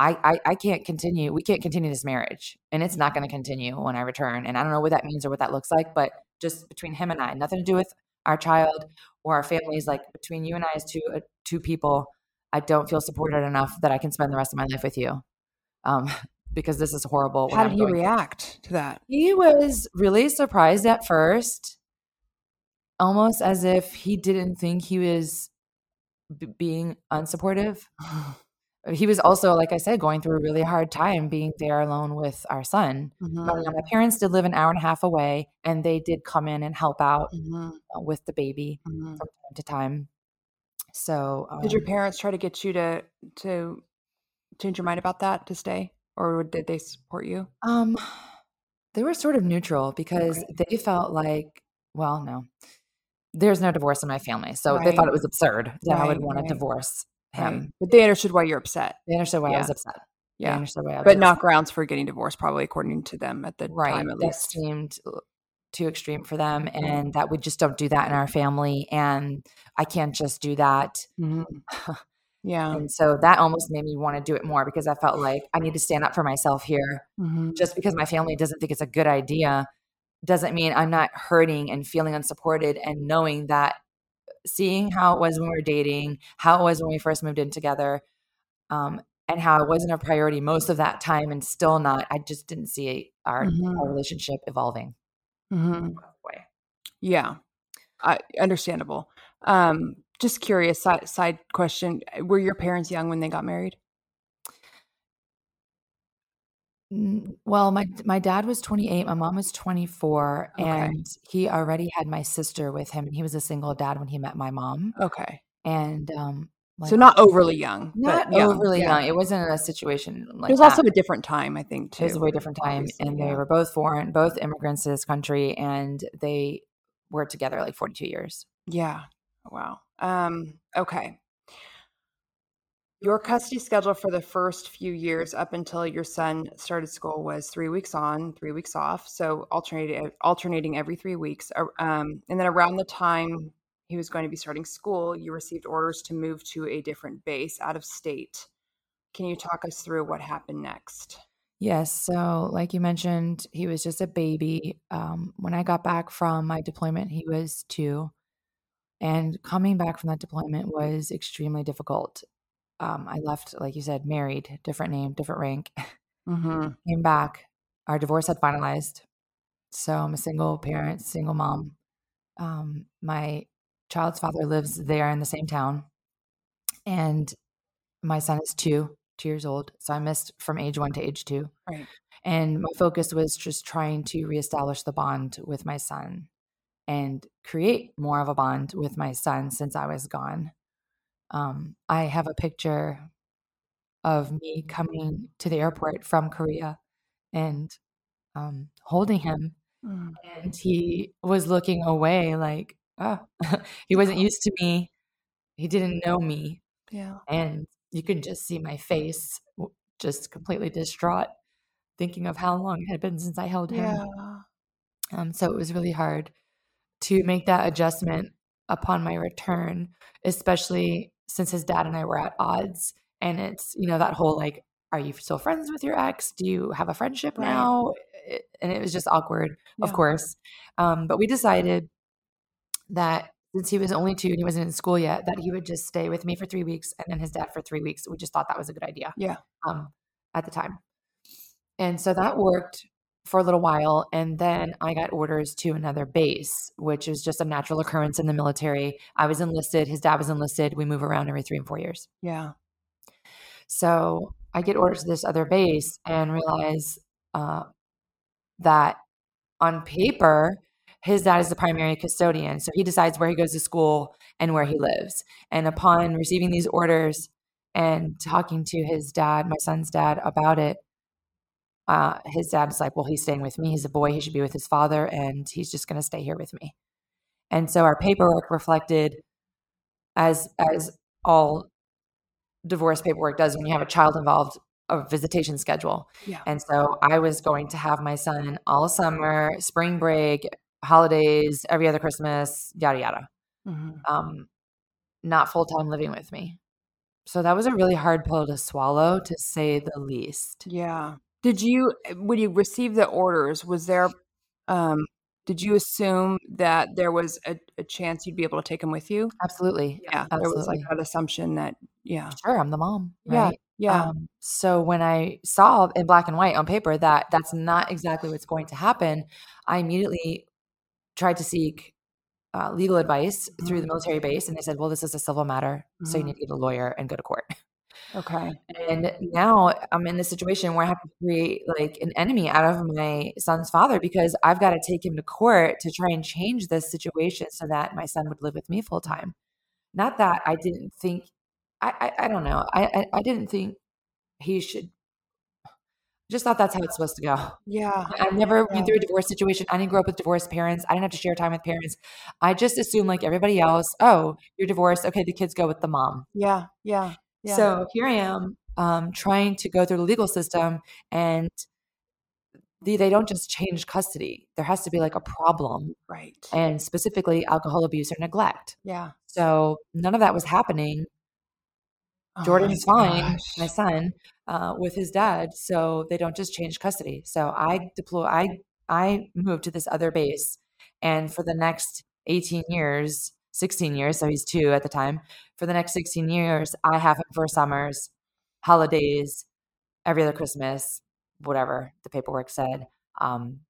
I, I I can't continue. We can't continue this marriage, and it's not going to continue when I return. And I don't know what that means or what that looks like, but just between him and I, nothing to do with our child or our families. Like between you and I, as two uh, two people, I don't feel supported enough that I can spend the rest of my life with you, um, because this is horrible. How did he going through. react to that? He was really surprised at first, almost as if he didn't think he was b- being unsupportive. He was also, like I said, going through a really hard time being there alone with our son. Mhm, But, my parents did live an hour and a half away, and they did come in and help out mhm, uh, with the baby mhm. from time to time. So, Did your um, parents try to get you to to change your mind about that to stay, or did they support you? um, they were sort of neutral because Okay. they felt like, well, no, there's no divorce in my family. So they thought it was absurd that I would want right. to divorce Right. him. But they understood why you're upset. They understood why I was upset. Yeah, They Yeah. understood why I was But upset. not grounds for getting divorced, probably according to them at the right. time at that least. seemed uh, too extreme for them, and that we just don't do that in our family, and I can't just do that. Mhm. Yeah. And so that almost made me want to do it more because I felt like I need to stand up for myself here. Mhm. Just because my family doesn't think it's a good idea doesn't mean I'm not hurting and feeling unsupported and knowing that seeing how it was when we were dating, how it was when we first moved in together, um, and how it wasn't a priority most of that time and still not, I just didn't see our, Mhm. our relationship evolving. Mhm. Way. Yeah. I understandable. Um, just curious, side, side question. Were your parents young when they got married? Well, my my dad was 28, my mom was 24, Okay. and he already had my sister with him, and he was a single dad when he met my mom. Okay. And um, So like not overly young. not but young. overly yeah. young. It wasn't a situation like It was also a different time, I think, too. It was a way different time, obviously, and they yeah. were both foreign, both immigrants to this country, and they were together like 42 years. Yeah. Wow. Um, okay. Your custody schedule for the first few years up until your son started school was three weeks on, three weeks off. So alternating alternating every three weeks. Um, and then around the time he was going to be starting school, you received orders to move to a different base out of state. Can you talk us through what happened next? Yes. So, like you mentioned, he was just a baby. Um, when I got back from my deployment, he was two. And coming back from that deployment was extremely difficult. Um, I left, like you said, married, different name, different rank. Mm-hmm. Came back. Our divorce had finalized. So I'm a single parent, single mom. Um, my child's father lives there in the same town. And my son is two, two years old. So I missed from age one to age two. Right. And my focus was just trying to reestablish the bond with my son and create more of a bond with my son since I was gone. Um, I have a picture of me coming to the airport from Korea and um, holding him. Mm. And he was looking away like, oh, he wasn't used to me. He didn't know me. Yeah. And you can just see my face just completely distraught, thinking of how long it had been since I held him. Yeah. Um, so it was really hard to make that adjustment upon my return, especially since his dad and I were at odds. And it's, you know, that whole like, are you still friends with your ex? Do you have a friendship Right. now? It- and it was just awkward, of course. Um, but we decided that since he was only two and he wasn't in school yet, that he would just stay with me for three weeks and then his dad for three weeks. We just thought that was a good idea Yeah. um, at the time. And so that worked for a little while. And then I got orders to another base, which is just a natural occurrence in the military. I was enlisted, his dad was enlisted. We move around every three and four years. Yeah. So I get orders to this other base and realize uh, that on paper, his dad is the primary custodian. So he decides where he goes to school and where he lives. And upon receiving these orders and talking to his dad, my son's dad, about it, uh, his dad is like, Well, he's staying with me. He's a boy. He should be with his father. And he's just going to stay here with me. And so our paperwork reflected as as all divorce paperwork does when you have a child involved a visitation schedule. Yeah. And so I was going to have my son all summer, spring break, holidays, every other Christmas, yada yada. Mhm. Um, not full time living with me. So that was a really hard pill to swallow, to say the least. Yeah. Did you when you received the orders, was there um did you assume that there was a, a chance you'd be able to take them with you? Absolutely. Yeah. There was like Absolutely. that assumption that yeah. Sure, I'm the mom. Yeah. Right? Yeah. Um, so when I saw in black and white on paper that that's not exactly what's going to happen, I immediately tried to seek uh, legal advice through the military base, and they said, "Well, this is a civil matter, so you Mhm. need to get a lawyer and go to court." Okay. And now I'm in this situation where I have to create like an enemy out of my son's father because I've got to take him to court to try and change this situation so that my son would live with me full time. Not that I didn't think, I I, I don't know, I, I I didn't think he should just thought that's how it's supposed to go. Yeah. I've never Yeah. went through a divorce situation. I didn't grow up with divorced parents. I didn't have to share time with parents. I just assumed, like everybody else, oh, you're divorced. Okay, the kids go with the mom. Yeah. Yeah. Yeah. So here I am um, trying to go through the legal system, and the, they don't just change custody. There has to be like a problem, right. and specifically alcohol abuse or neglect. yeah. So none of that was happening. Oh Jordan my is fine, gosh. my son, uh, with his dad. So they don't just change custody. So I deploy. I I moved to this other base, and for the next eighteen years, sixteen years. So he's two at the time. For the next sixteen years, I have him for summers, holidays, every other Christmas, whatever the paperwork said. Um,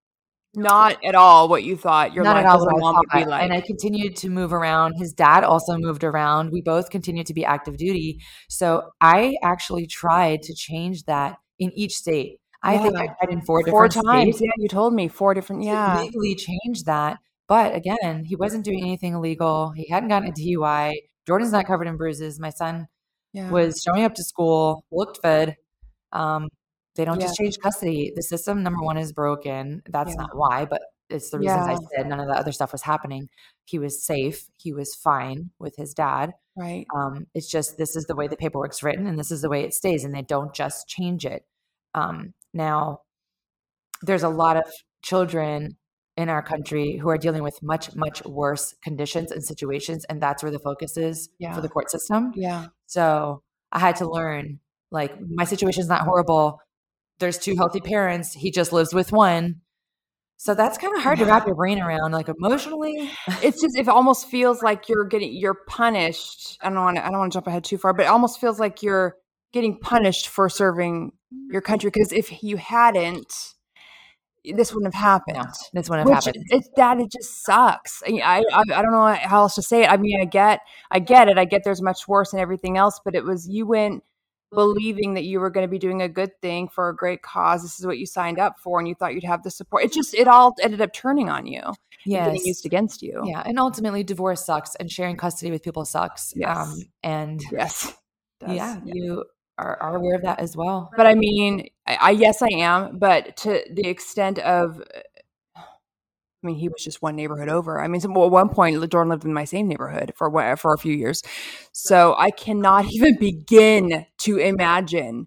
Not at all what you thought your not life at all what I mom would be thought. like. And I continued to move around. His dad also moved around. We both continued to be active duty. So I actually tried to change that in each state. I think I tried in four, four different times. states Yeah, you told me four different. Yeah. legally change that. But again, he wasn't doing anything illegal. He hadn't gotten a DUI. Jordan's not covered in bruises. My son Yeah. was showing up to school, looked fed. Um, they don't just change custody. The system, number one, is broken. That's Yeah. not why, but it's the reasons I said none of the other stuff was happening. He was safe. He was fine with his dad. right. Um, it's just this is the way the paperwork's written and this is the way it stays, and they don't just change it. Um, now, there's a lot of children in our country who are dealing with much, much worse conditions and situations, and that's where the focus is Yeah. for the court system. Yeah. So I had to learn like my situation's not horrible. There's two healthy parents. He just lives with one. So that's kind of hard to wrap your brain around, like emotionally. It's just it almost feels like you're getting you're punished. I don't want to I don't want to jump ahead too far, but it almost feels like you're getting punished for serving your mm. country because if you hadn't, this wouldn't have happened. No, this wouldn't have Which happened. it, that it just sucks. I, I I don't know how else to say it. I mean, I get I get it. I get there's much worse and everything else, but it was you went believing that you were going to be doing a good thing for a great cause. This is what you signed up for, and you thought you'd have the support. It just it all ended up turning on you, and Yes. getting used against you. Yeah. And ultimately, divorce sucks and sharing custody with people sucks. Yes. Um, and Yes. Does. yeah, you are, are aware of that as well. But I mean, I, I yes, I am. But to the extent of, I mean, he was just one neighborhood over. I mean, so, well, at one point, Jordan lived in my same neighborhood for for a few years. So I cannot even begin to imagine.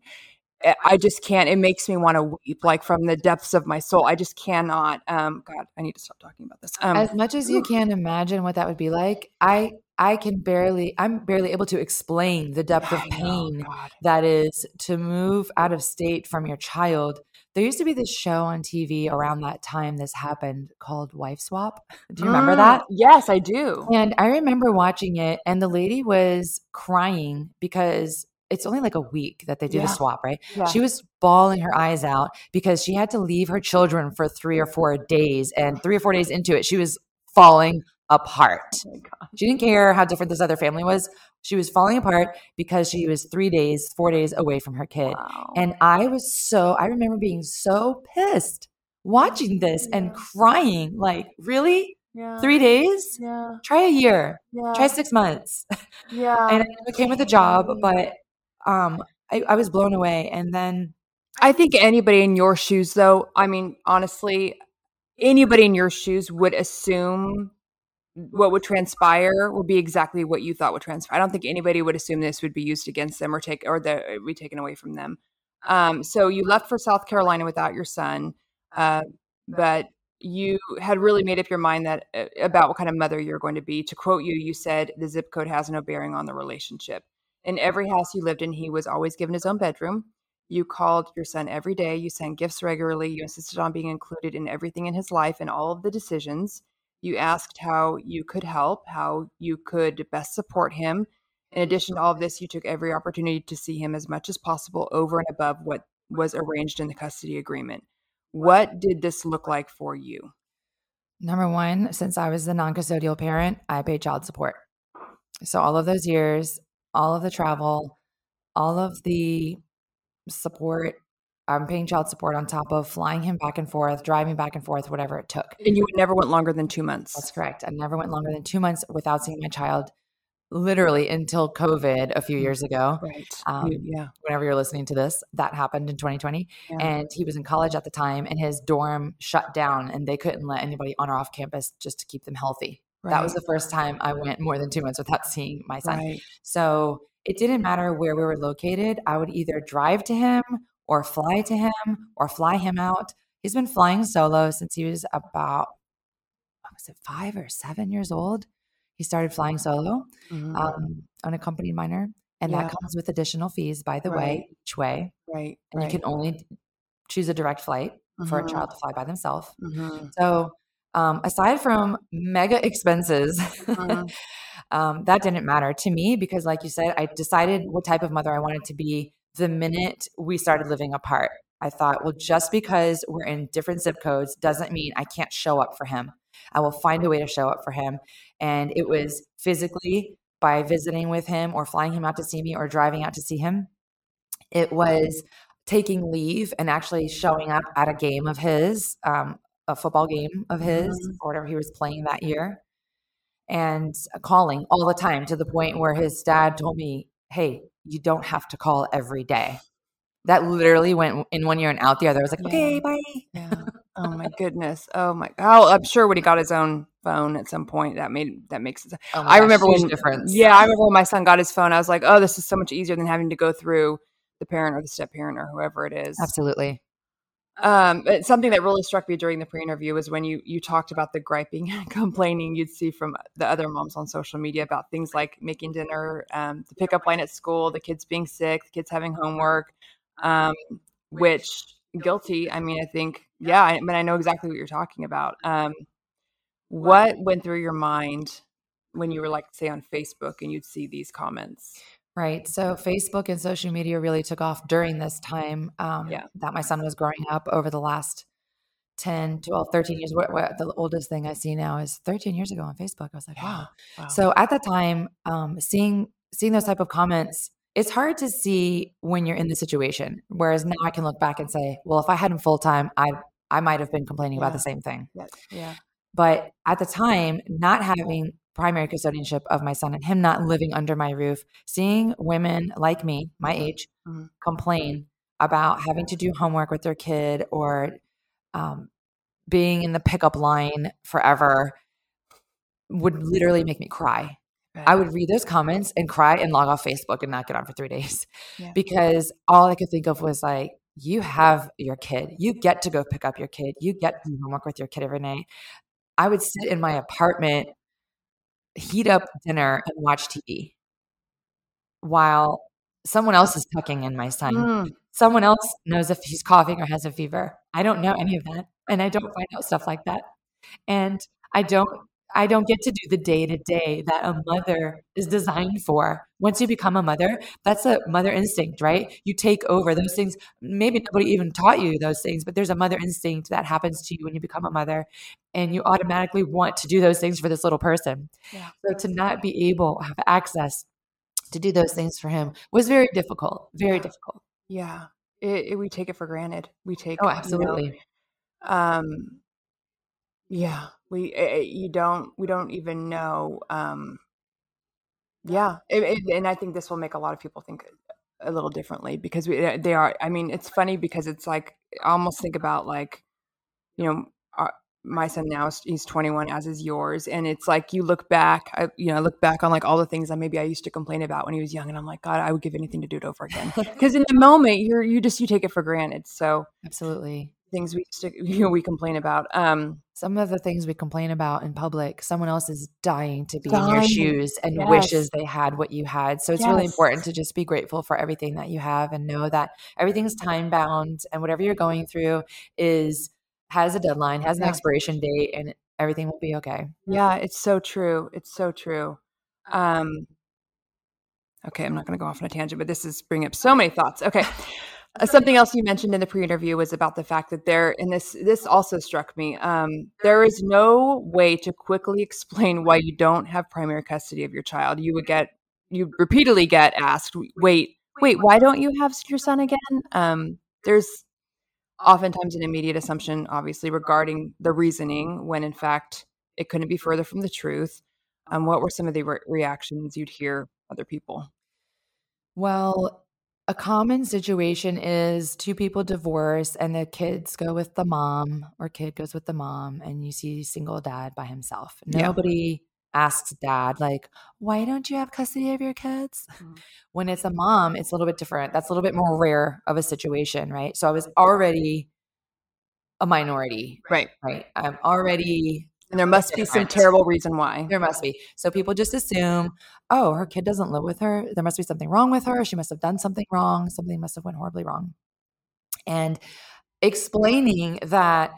I- I just can't. It makes me want to weep, like from the depths of my soul. I just cannot. Um, God, I need to stop talking about this. Um, as much as you can imagine what that would be like, I I can barely I'm barely able to explain the depth of I know, pain that is to move out of state from your child. There used to be this show on TV around that time this happened called Wife Swap. Do you remember Mm, that? Yes, I do. And I remember watching it, and the lady was crying because it's only like a week that they do Yeah. the swap, right? Yeah. She was bawling her eyes out because she had to leave her children for three or four days. And three or four days into it, she was falling apart. Oh. She didn't care how different this other family was. She was falling apart because she was three days, four days away from her kid. Wow. And I was so, I remember being so pissed watching this and crying. Like, really? yeah. Three days? Yeah. Try a year, Yeah. try six months. yeah. And I came with a job, but um, I, I was blown away. And then, I think anybody in your shoes, though, I mean, honestly, anybody in your shoes would assume what would transpire would be exactly what you thought would transpire. I don't think anybody would assume this would be used against them or take or be taken away from them. Um, so you left for South Carolina without your son, uh, but you had really made up your mind that uh, about what kind of mother you're going to be. To quote you, you said the zip code has no bearing on the relationship. In every house you lived in, he was always given his own bedroom. You called your son every day. You sent gifts regularly. You insisted on being included in everything in his life and all of the decisions. You asked how you could help, how you could best support him. In addition to all of this, you took every opportunity to see him as much as possible over and above what was arranged in the custody agreement. What did this look like for you? number one, since I was the non custodial parent, I paid child support. So, all of those years, all of the travel, all of the support, I'm paying child support on top of flying him back and forth, driving back and forth, whatever it took. And you never went longer than two months. That's correct. I never went longer than two months without seeing my child. literally until COVID a few years ago. Right. Um, yeah. Whenever you're listening to this, that happened in 2020. Yeah. And he was in college at the time, and his dorm shut down, and they couldn't let anybody on or off campus just to keep them healthy. Right. That was the first time I went more than two months without seeing my son. Right. So it didn't matter where we were located. I would either drive to him or fly to him or fly him out. He's been flying solo since he was about, what was it, five or seven years old? He started flying solo, Mhm. um, unaccompanied minor. And Yeah. that comes with additional fees, by the Right. way, each way. right. And right. you can only choose a direct flight for a Mhm. child to fly by themselves. Mhm. So, um, aside from mega expenses, Mhm. um, that didn't matter to me because, like you said, I decided what type of mother I wanted to be the minute we started living apart. I thought, well, just because we're in different zip codes doesn't mean I can't show up for him. I will find a way to show up for him. And it was physically by visiting with him or flying him out to see me or driving out to see him. It was taking leave and actually showing up at a game of his, um, a football game of his, Mhm. or whatever he was playing that year, and calling all the time to the point where his dad told me, Hey, you don't have to call every day. That literally went in one year and out the other. I was like, Yeah. Okay, bye. Yeah. Oh my goodness. Oh my. Oh, I'm sure when he got his own phone at some point, that made that makes sense. Oh I gosh, remember when difference. Yeah, I remember when my son got his phone. I was like, oh, this is so much easier than having to go through the parent or the step parent or whoever it is. Absolutely. Um, but something that really struck me during the pre-interview was when you you talked about the griping and complaining you'd see from the other moms on social media about things like making dinner, um, the pickup line at school, the kids being sick, the kids having homework, um, which guilty. I mean, I think yeah, I, but I know exactly what you're talking about. Um, what went through your mind when you were like, say, on Facebook and you'd see these comments? Right. So Facebook and social media really took off during this time um, Yeah. that my son was growing up over the last 10, 12, 13 years. What, what the oldest thing I see now is 13 years ago on Facebook. I was like, wow. Wow. So at that time, um, seeing seeing those type of comments, it's hard to see when you're in the situation. Whereas now I can look back and say, well, if I had him full time, I I might have been complaining about the same thing. yeah, yeah, But at the time, not having primary custodianship of my son and him not living under my roof, seeing women like me, my age, Mhm. complain about having to do homework with their kid or um, being in the pickup line forever would literally make me cry. I would read those comments and cry and log off Facebook and not get on for three days Yeah. because all I could think of was like, you have your kid. You get to go pick up your kid. You get to do homework with your kid every night. I would sit in my apartment, heat up dinner, and watch TV while someone else is tucking in my son. Mm, Someone else knows if he's coughing or has a fever. I don't know any of that. And I don't find out stuff like that. And I don't I don't get to do the day to day that a mother is designed for. Once you become a mother, that's a mother instinct, right? You take over those things. Maybe nobody even taught you those things, but there's a mother instinct that happens to you when you become a mother, and you automatically want to do those things for this little person. Yeah. So to not be able to have access to do those things for him was very difficult, very difficult. yeah. It, it, we take it for granted. We take Oh, you know, absolutely. um yeah we eh, eh, you don't we don't even know um yeah it, it- and i think this will make a lot of people think a little differently because we, eh, they are i mean it's funny because it's like i almost think about like you know our, my son now is he's 21 as is yours and it's like you look back I, you know I look back on like all the things that maybe i used to complain about when he was young and i'm like god i would give anything to do it over again because in the moment you're you just you take it for granted so Absolutely. Things we stick you know we complain about um Some of the things we complain about in public, someone else is dying to be in your shoes and Yes. wishes they had what you had. So it's really important to just be grateful for everything that you have and know that everything's time bound and whatever you're going through is has a deadline, has an Yeah. expiration date, and everything will be okay. Yeah, it's so true. It's so true. Um, okay, I'm not going to go off on a tangent, but this is bringing up so many thoughts. Okay. Uh, something else you mentioned in the pre-interview was about the fact that there, and this this also struck me. Um, there is no way to quickly explain why you don't have primary custody of your child. You would get, you repeatedly get asked, "Wait, wait, why don't you have your son again?" Um, there's oftentimes an immediate assumption, obviously, regarding the reasoning, when in fact it couldn't be further from the truth. Um, what were some of the re- reactions you'd hear other people? Well, a common situation is two people divorce and the kids go with the mom or kid goes with the mom and you see single dad by himself. Yeah. Nobody asks dad like, "Why don't you have custody of your kids?" Mhm. When it's a mom, it's a little bit different. That's a little bit more rare of a situation, right? So I was already a minority, Right. right? I'm already And there must be some terrible reason why. there must be. So people just assume, oh, her kid doesn't live with her. There must be something wrong with her. She must have done something wrong. Something must have went horribly wrong. And explaining that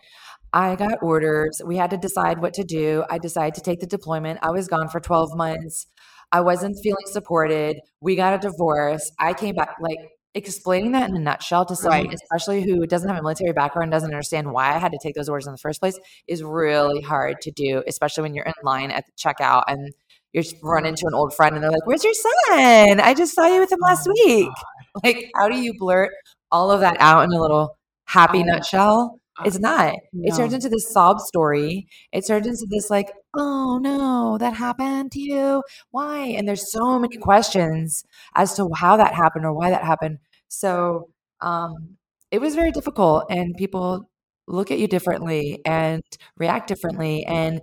I got orders, we had to decide what to do. I decided to take the deployment. I was gone for 12 months. I wasn't feeling supported. We got a divorce. I came back like explaining that in a nutshell to someone, Right. especially who doesn't have a military background, doesn't understand why I had to take those orders in the first place, is really hard to do, especially when you're in line at the checkout and you just run into an old friend and they're like, Where's your son? I just saw you with him oh last week. Like, how do you blurt all of that out in a little happy Oh. nutshell? Uh, it's not. It turns into this sob story. It turns into this, like, oh no, that happened to you. Why? And there's so many questions as to how that happened or why that happened. So um, it was very difficult, and people look at you differently and react differently and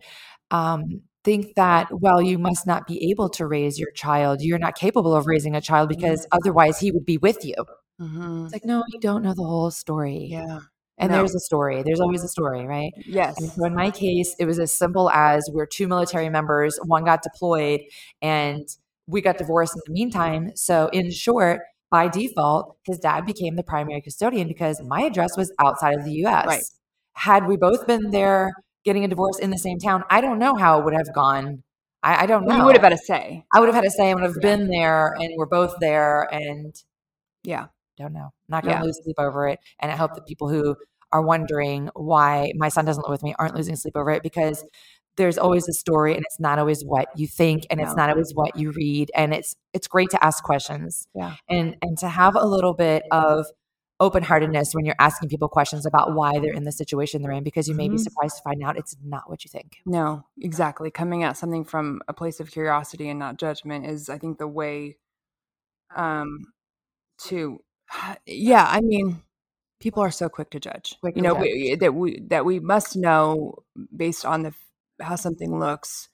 um, think that, well, you must not be able to raise your child. You're not capable of raising a child because otherwise he would be with you. Mhm. It's like, no, you don't know the whole story. Yeah. And No. there's a story. There's always a story, right? Yes. And so in my case, it was as simple as we're two military members, one got deployed, and we got divorced in the meantime. So, in short, by default, his dad became the primary custodian because my address was outside of the US. Right. Had we both been there getting a divorce in the same town, I don't know how it would have gone. I, I don't know. You would have had a say. I would have had to say I would have Yeah. been there and we're both there and Yeah. don't know. Not going to Yeah. lose sleep over it. And I hope that people who are wondering why my son doesn't live with me aren't losing sleep over it because there's always a story and it's not always what you think and it's not always what you read and it's it's great to ask questions Yeah. and and to have a little bit of open-heartedness when you're asking people questions about why they're in the situation they're in because you may be Mhm. surprised to find out it's not what you think. No, exactly. Coming at something from a place of curiosity and not judgment is, I think, the way um to yeah, I mean, people are so quick to judge. Quick you know, judge. we, that we that we must know based on the how something looks.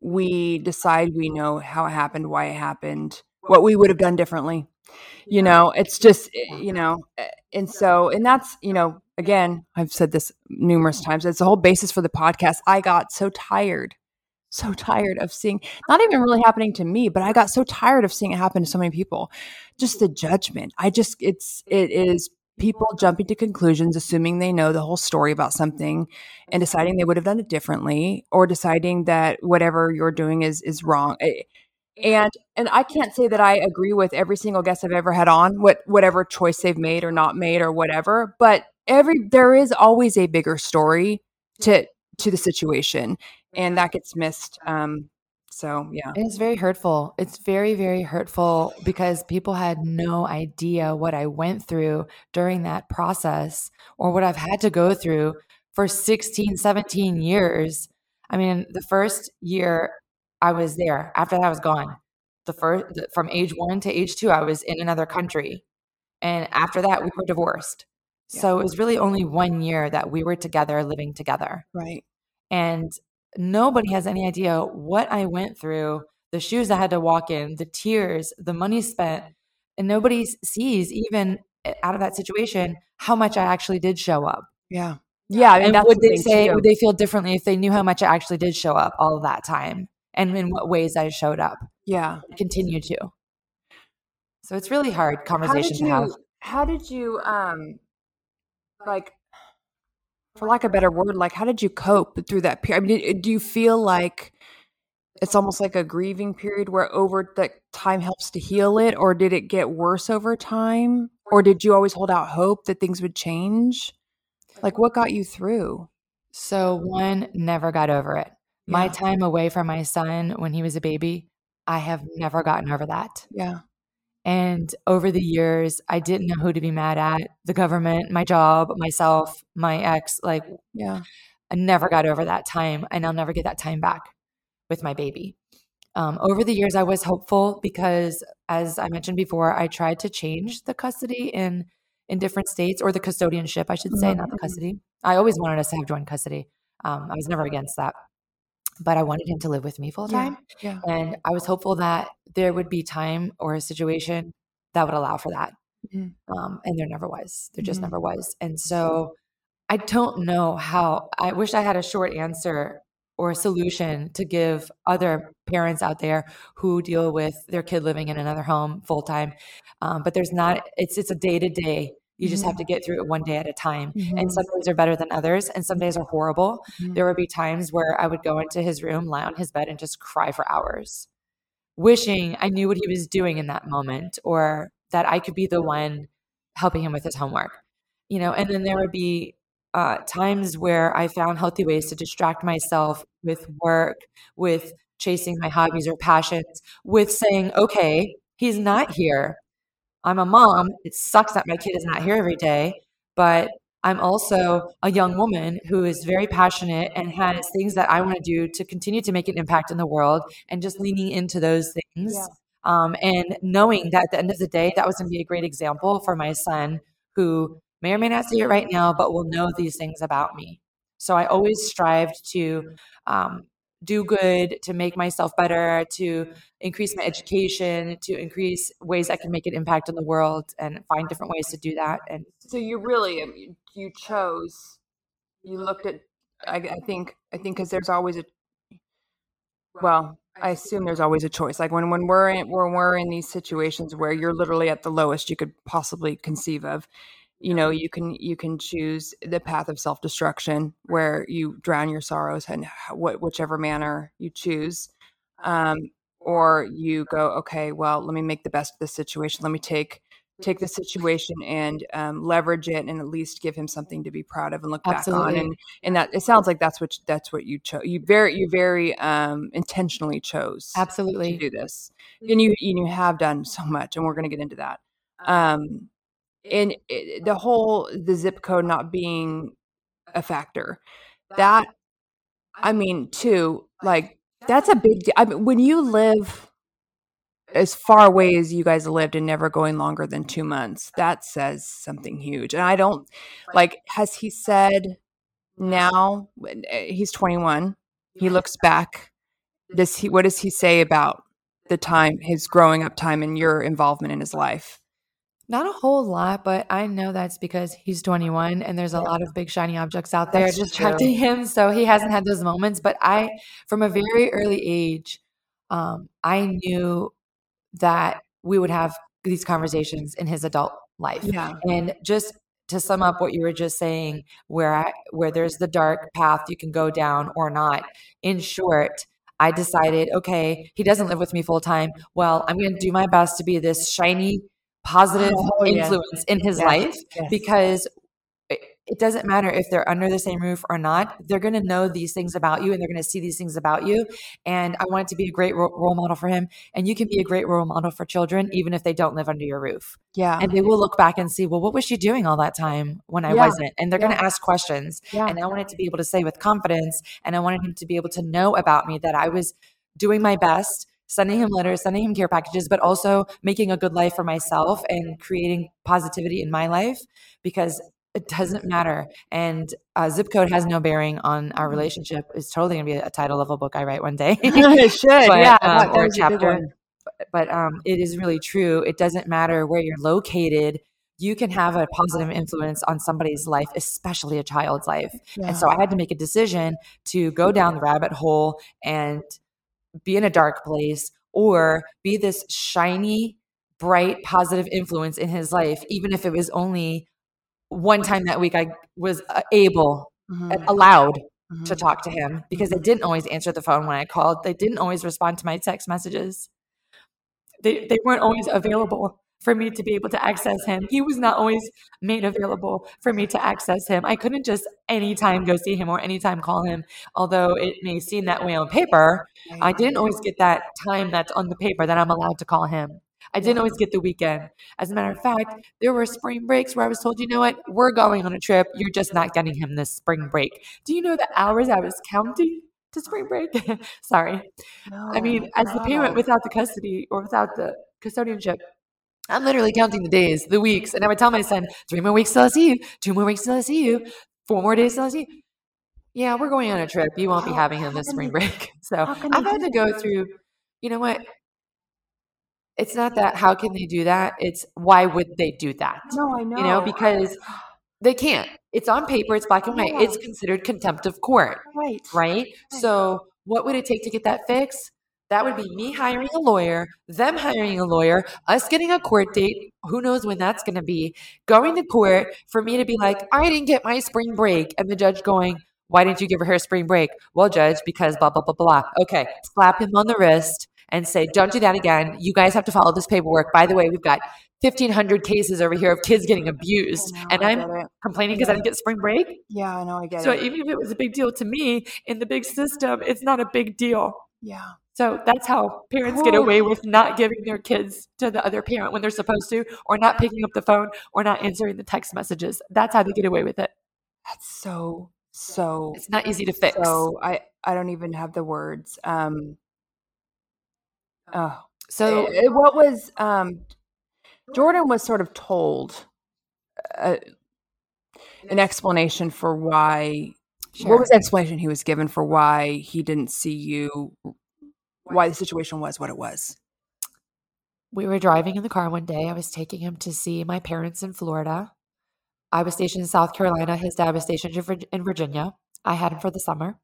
We decide we know how it happened, why it happened, what we would have done differently. You know, it's just eh, you know, eh, and so and that's you know, again, I've said this numerous times. It's the whole basis for the podcast. I got so tired, so tired of seeing not even really happening to me, but I got so tired of seeing it happen to so many people. Just the judgment. I just it's it is people jumping to conclusions, assuming they know the whole story about something and deciding they would have done it differently or deciding that whatever you're doing is is wrong. Eh, And and I can't say that I agree with every single guest I've ever had on, what whatever choice they've made or not made or whatever, but every there is always a bigger story to to the situation and that gets missed um so yeah. It's very hurtful. It's very, very hurtful because people had no idea what I went through during that process or what I've had to go through for 16, 17 years. I mean, the first year I was there, after that, I was gone. The first, the- from age one to age two, I was in another country. And after that, we were divorced. Yeah. So it was really only one year that we were together, living together Right. and nobody has any idea what I went through, the shoes I had to walk in, the tears, the money spent, and nobody sees even eh, out of that situation how much I actually did show up. Yeah. Yeah, I mean and would the they say too. would they feel differently if they knew how much I actually did show up all that time and in what ways I showed up, Yeah. continue to. So it's really hard conversation did to have. how did you um like for lack of a better word, like how did you cope through that period? I mean, do you feel like it's almost like a grieving period where over the time helps to heal it, or did it get worse over time, or did you always hold out hope that things would change? Like, what got you through? So one never got over it. My time away from my son when he was a baby, I have never gotten over that. Yeah, And over the years, I didn't know who to be mad at the government, my job, myself, my ex. Like, yeah, I never got over that time, and I'll never get that time back. with my baby. Um, over the years, I was hopeful because, as I mentioned before, I tried to change the custody in in different states, or the custodianship, I should say, not the Mm-hmm. custody. I always wanted us to have joint custody. Um, I was never against that, but I wanted him to live with me full time, yeah. and I was hopeful that there would be time or a situation that would allow for that. Mhm. Um, and there never was. There just Mhm. never was. And so I don't know how. I wish I had a short answer or a solution to give other parents out there who deal with their kid living in another home full time. Um, but there's not. It's it's a day to day. You just have to get through it one day at a time. And Mhm. some days are better than others, and some days are horrible. Mhm. There would be times where I would go into his room, lie on his bed, and just cry for hours, wishing I knew what he was doing in that moment, or that I could be the one helping him with his homework. You know, and then there would be uh, times where I found healthy ways to distract myself with work, with chasing my hobbies or passions, with saying, okay, he's not here. I'm a mom. It sucks that my kid is not here every day, but I'm also a young woman who is very passionate and has things that I want to do to continue to make an impact in the world and just leaning into those things. Yeah. Um, and knowing that at the end of the day, that was going to be a great example for my son who may or may not see it right now, but will know these things about me. So I always strived to um, do good, to make myself better, to increase my education, to increase ways I can make an impact in the world and find different ways to do that. And So you really um, you- chose. You looked at. I, I think. I think because there's always a. Well, I assume there's always a choice. Like when when we're in when we're in these situations where you're literally at the lowest you could possibly conceive of, you know, you can you can choose the path of self destruction where you drown your sorrows and what whichever manner you choose, um, or you go okay, well, let me make the best of the situation. Let me take take the situation and um, leverage it and at least give him something to be proud of and look back on. And and that it sounds like that's what that's what you chose you very you very um intentionally chose Absolutely. to absolutely, do this. And you and you have done so much and we're going to get into that. Um and it, the whole the zip code not being a factor. That i mean too like that's a big I mean, when you live as far away as you guys lived and never going longer than two months that says something huge and i don't like has he said now uh, he's 21 he looks back does he what does he say about the time his growing up time and your involvement in his life not a whole lot, but I know that's because he's 21 and there's a lot of big shiny objects out there That's distracting him. So he hasn't had those moments. But I, from a very early age, um, I knew that we would have these conversations in his adult life. yeah And just to sum up what you were just saying, where I, where there's the dark path you can go down or not. In short, I decided, okay, he doesn't live with me full time. Well, I'm going to do my best to be this shiny, positive oh, oh, yeah. influence in his Yes, life yes. because it, it doesn't matter if they're under the same roof or not. They're going to know these things about you and they're going to see these things about you. And I want it to be a great ro- role model for him. And you can be a great role model for children, even if they don't live under your roof yeah and they will look back and see, well, what was she doing all that time when I Yeah. wasn't? And they're going to ask questions. Yeah. And I wanted to be able to say with confidence, and I wanted him to be able to know about me that I was doing my best, sending him letters, sending him care packages, but also making a good life for myself and creating positivity in my life because it doesn't matter. And uh, zip code has no bearing on our relationship. It's totally going to be a title a book I write one day. it should but, yeah um, or a that was good chapter. But um, it is really true. It doesn't matter where you're located. You can have a positive influence on somebody's life, especially a child's life. Yeah. And so I had to make a decision to go down the rabbit hole and be in a dark place or be this shiny, bright, positive influence in his life, even if it was only one time that week I was uh, able, Mhm, allowed to mhm. talk to him because they didn't always answer the phone when I called. They didn't always respond to my text messages. They, they weren't always available for me to be able to access him. He was not always made available for me to access him. I couldn't just anytime go see him or anytime call him, although it may seem that way on paper. I didn't always get that time that's on the paper that I'm allowed to call him. I didn't always get the weekend. As a matter of fact, there were spring breaks where I was told, you know what, we're going on a trip. You're just not getting him this spring break. Do you know the hours I was counting to spring break. Sorry. No, I mean, as the parent without the custody or without the custodianship, I'm literally counting the days, the weeks, and I would tell my son, three more weeks till I see you, two more weeks till I see you, four more days till I see you. Yeah, we're going on a trip. You won't be having him this spring break. So I've had to go through, you know what? It's not that how can they do that? It's why would they do that? no, I know. You know, because they can't. It's on paper, it's black and white. It's considered contempt of court right, right? So, what would it take to get that fixed? That would be me hiring a lawyer, them hiring a lawyer, us getting a court date. Who knows when that's going to be? Going to court for me to be like, I didn't get my spring break. And the judge going, Why didn't you give her spring break? Well, judge, because blah, blah, blah, blah. Okay. Slap him on the wrist and say, Don't do that again. You guys have to follow this paperwork. By the way, we've got 1,500 cases over here of kids getting abused. Oh, know, And I I'm complaining because I didn't get spring break. Yeah, I know. I get So it. So even if it was a big deal to me in the big system, it's not a big deal. Yeah. So that's how parents get away with not giving their kids to the other parent when they're supposed to, or not picking up the phone, or not answering the text messages. That's how they get away with it. That's so so It's not easy to fix. so I I don't even have the words. Um oh So Eh, what was um Jordan was sort of told uh, an explanation for why Sure. what was the explanation he was given for why he didn't see you why the situation was what it was we were driving in the car one day. I was taking him to see my parents in Florida. I was stationed in South Carolina. His dad was stationed in Virginia. I had him for the summer.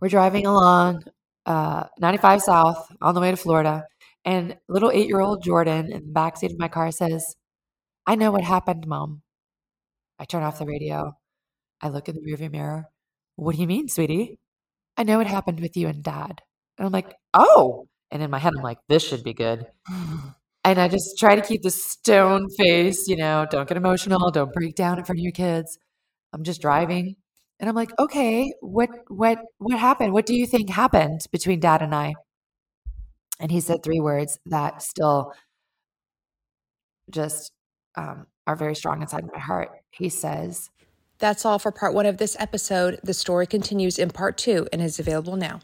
We're driving along uh, 95 South on the way to Florida, and little eight year old Jordan in the backseat of my car says, I know what happened, mom. I turn off the radio. I look in the rearview mirror. What do you mean, sweetie? I know what happened with you and dad. And I'm like, oh. And in my head, I'm like, this should be good. And I just try to keep the stone face, you know, don't get emotional, don't break down in front of your kids. I'm just driving. And I'm like, okay, what what what happened? What do you think happened between dad and I? And he said three words that still just um, are very strong inside my heart. He says, That's all for part one of this episode. The story continues in part two and is available now.